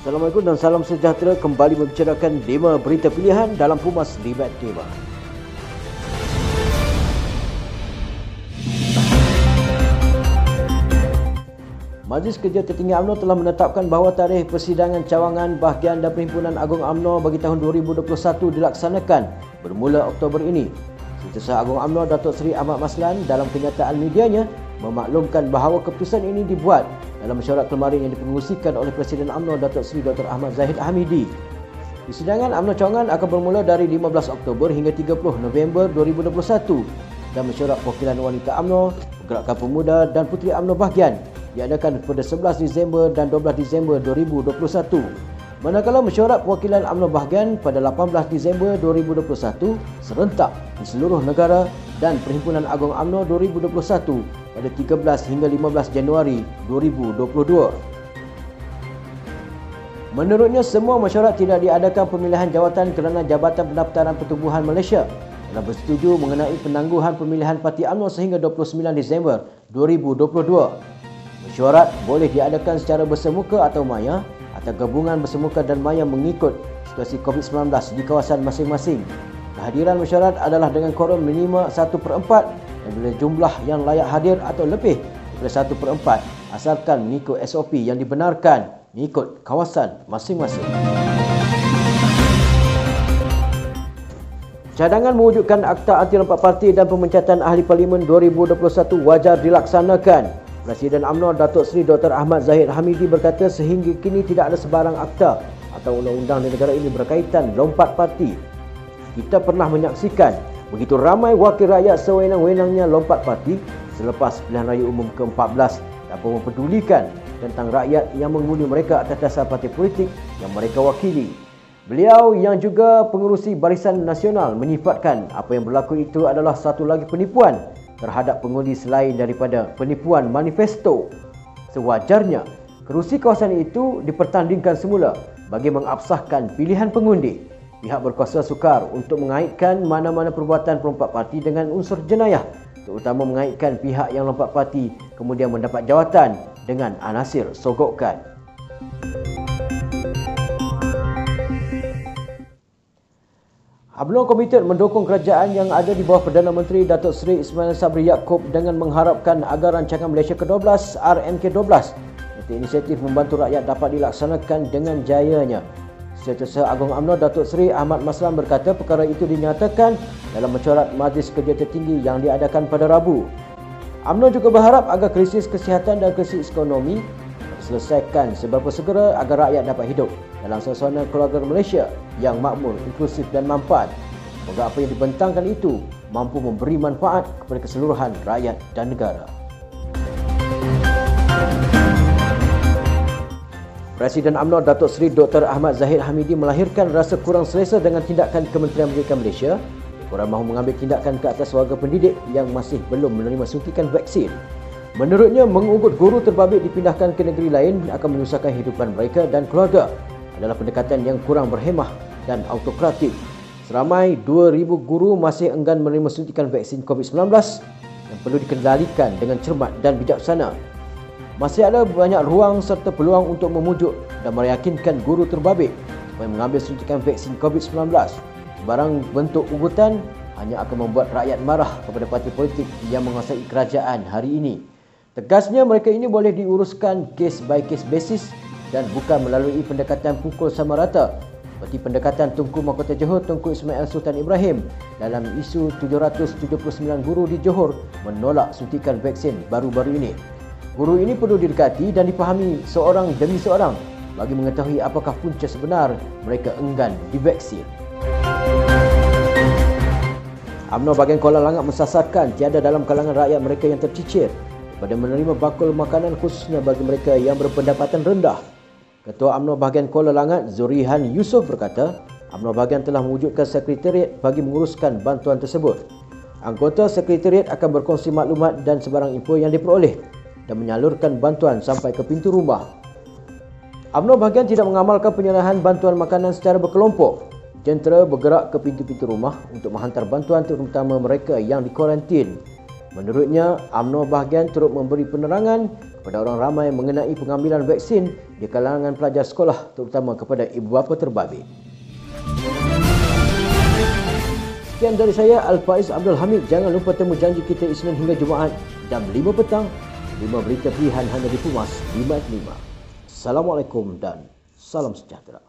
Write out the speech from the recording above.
Assalamualaikum dan salam sejahtera kembali membicarakan lima berita pilihan dalam Pumas Libat Tema. Majlis Kerja Tertinggi UMNO telah menetapkan bahawa tarikh persidangan cawangan bahagian dan Perhimpunan Agung UMNO bagi tahun 2021 dilaksanakan bermula Oktober ini. Setiausaha Agung UMNO Datuk Seri Ahmad Maslan dalam kenyataan medianya memaklumkan bahawa keputusan ini dibuat dalam mesyuarat kemarin yang dipengerusikan oleh Presiden UMNO Datuk Seri Dr. Ahmad Zahid Hamidi. Persidangan UMNO Cawangan akan bermula dari 15 Oktober hingga 30 November 2021 dan mesyuarat perwakilan wanita UMNO, Pergerakan Pemuda dan Puteri UMNO bahagian diadakan pada 11 Disember dan 12 Disember 2021. Manakala mesyuarat perwakilan UMNO bahagian pada 18 Disember 2021 serentak di seluruh negara dan Perhimpunan Agung UMNO 2021 pada 13 hingga 15 Januari 2022. Menurutnya semua mesyuarat tidak diadakan pemilihan jawatan kerana Jabatan Pendaftaran Pertubuhan Malaysia telah bersetuju mengenai penangguhan pemilihan Parti UMNO sehingga 29 Disember 2022. Mesyuarat boleh diadakan secara bersemuka atau maya atau gabungan bersemuka dan maya mengikut situasi COVID-19 di kawasan masing-masing. Kehadiran mesyuarat adalah dengan korum minima 1 per 4 dan bila jumlah yang layak hadir atau lebih daripada 1 per 4 asalkan mengikut SOP yang dibenarkan mengikut kawasan masing-masing. Cadangan mewujudkan Akta Anti Lompat Parti dan Pemencatan Ahli Parlimen 2021 wajar dilaksanakan. Presiden UMNO Datuk Seri Dr. Ahmad Zahid Hamidi berkata sehingga kini tidak ada sebarang akta atau undang-undang di negara ini berkaitan lompat parti. Kita pernah menyaksikan begitu ramai wakil rakyat sewenang-wenangnya lompat parti selepas pilihan raya umum ke-14 tanpa mempedulikan tentang rakyat yang mengundi mereka atas dasar parti politik yang mereka wakili. Beliau yang juga pengurusi Barisan Nasional menyifatkan apa yang berlaku itu adalah satu lagi penipuan terhadap pengundi selain daripada penipuan manifesto. Sewajarnya, kerusi kawasan itu dipertandingkan semula bagi mengabsahkan pilihan pengundi. Pihak berkuasa sukar untuk mengaitkan mana-mana perbuatan perompak parti dengan unsur jenayah terutama mengaitkan pihak yang lompat parti kemudian mendapat jawatan dengan anasir sogokan. UMNO komited mendukung kerajaan yang ada di bawah Perdana Menteri Datuk Seri Ismail Sabri Yaakob dengan mengharapkan agar rancangan Malaysia ke-12 RMK-12 untuk inisiatif membantu rakyat dapat dilaksanakan dengan jayanya. Setiausaha Agung UMNO Datuk Seri Ahmad Maslan berkata perkara itu dinyatakan dalam mesyuarat Majlis Kerja Tertinggi yang diadakan pada Rabu. UMNO juga berharap agar krisis kesihatan dan krisis ekonomi diselesaikan seberapa segera agar rakyat dapat hidup dalam suasana keluarga Malaysia yang makmur, inklusif dan manfaat. Semoga apa yang dibentangkan itu mampu memberi manfaat kepada keseluruhan rakyat dan negara. Presiden UMNO Datuk Seri Dr. Ahmad Zahid Hamidi melahirkan rasa kurang selesa dengan tindakan Kementerian Pendidikan Malaysia kurang mahu mengambil tindakan ke atas warga pendidik yang masih belum menerima suntikan vaksin. Menurutnya, mengugut guru terbabit dipindahkan ke negeri lain akan menyusahkan hidupan mereka dan keluarga adalah pendekatan yang kurang berhemah dan autokratik. Seramai 2,000 guru masih enggan menerima suntikan vaksin COVID-19 yang perlu dikendalikan dengan cermat dan bijaksana. Masih ada banyak ruang serta peluang untuk memujuk dan meyakinkan guru terbabit supaya mengambil suntikan vaksin COVID-19. Barang bentuk ugutan hanya akan membuat rakyat marah kepada parti politik yang menguasai kerajaan hari ini. Tegasnya mereka ini boleh diuruskan case by case basis dan bukan melalui pendekatan pukul sama rata seperti pendekatan Tunku Mahkota Johor Tunku Ismail Sultan Ibrahim dalam isu 779 guru di Johor menolak suntikan vaksin baru-baru ini. Guru ini perlu didekati dan dipahami seorang demi seorang bagi mengetahui apakah punca sebenar mereka enggan divaksin. UMNO bagian Kuala Langat mensasarkan tiada dalam kalangan rakyat mereka yang tercicir pada menerima bakul makanan khususnya bagi mereka yang berpendapatan rendah Ketua UMNO bahagian Kuala Langat Zurihan Yusof berkata, UMNO bahagian telah mewujudkan sekretariat bagi menguruskan bantuan tersebut. Anggota sekretariat akan berkongsi maklumat dan sebarang info yang diperoleh dan menyalurkan bantuan sampai ke pintu rumah. UMNO bahagian tidak mengamalkan penyerahan bantuan makanan secara berkelompok. Jentera bergerak ke pintu-pintu rumah untuk menghantar bantuan terutama mereka yang dikuarantin. Menurutnya, UMNO bahagian turut memberi penerangan kepada orang ramai mengenai pengambilan vaksin di kalangan pelajar sekolah terutama kepada ibu bapa terbabit. Sekian dari saya, Al-Faiz Abdul Hamid. Jangan lupa temu janji kita Isnin hingga Jumaat jam 5 petang 5 berita pilihan hanya di Pumas 5 5. Assalamualaikum dan salam sejahtera.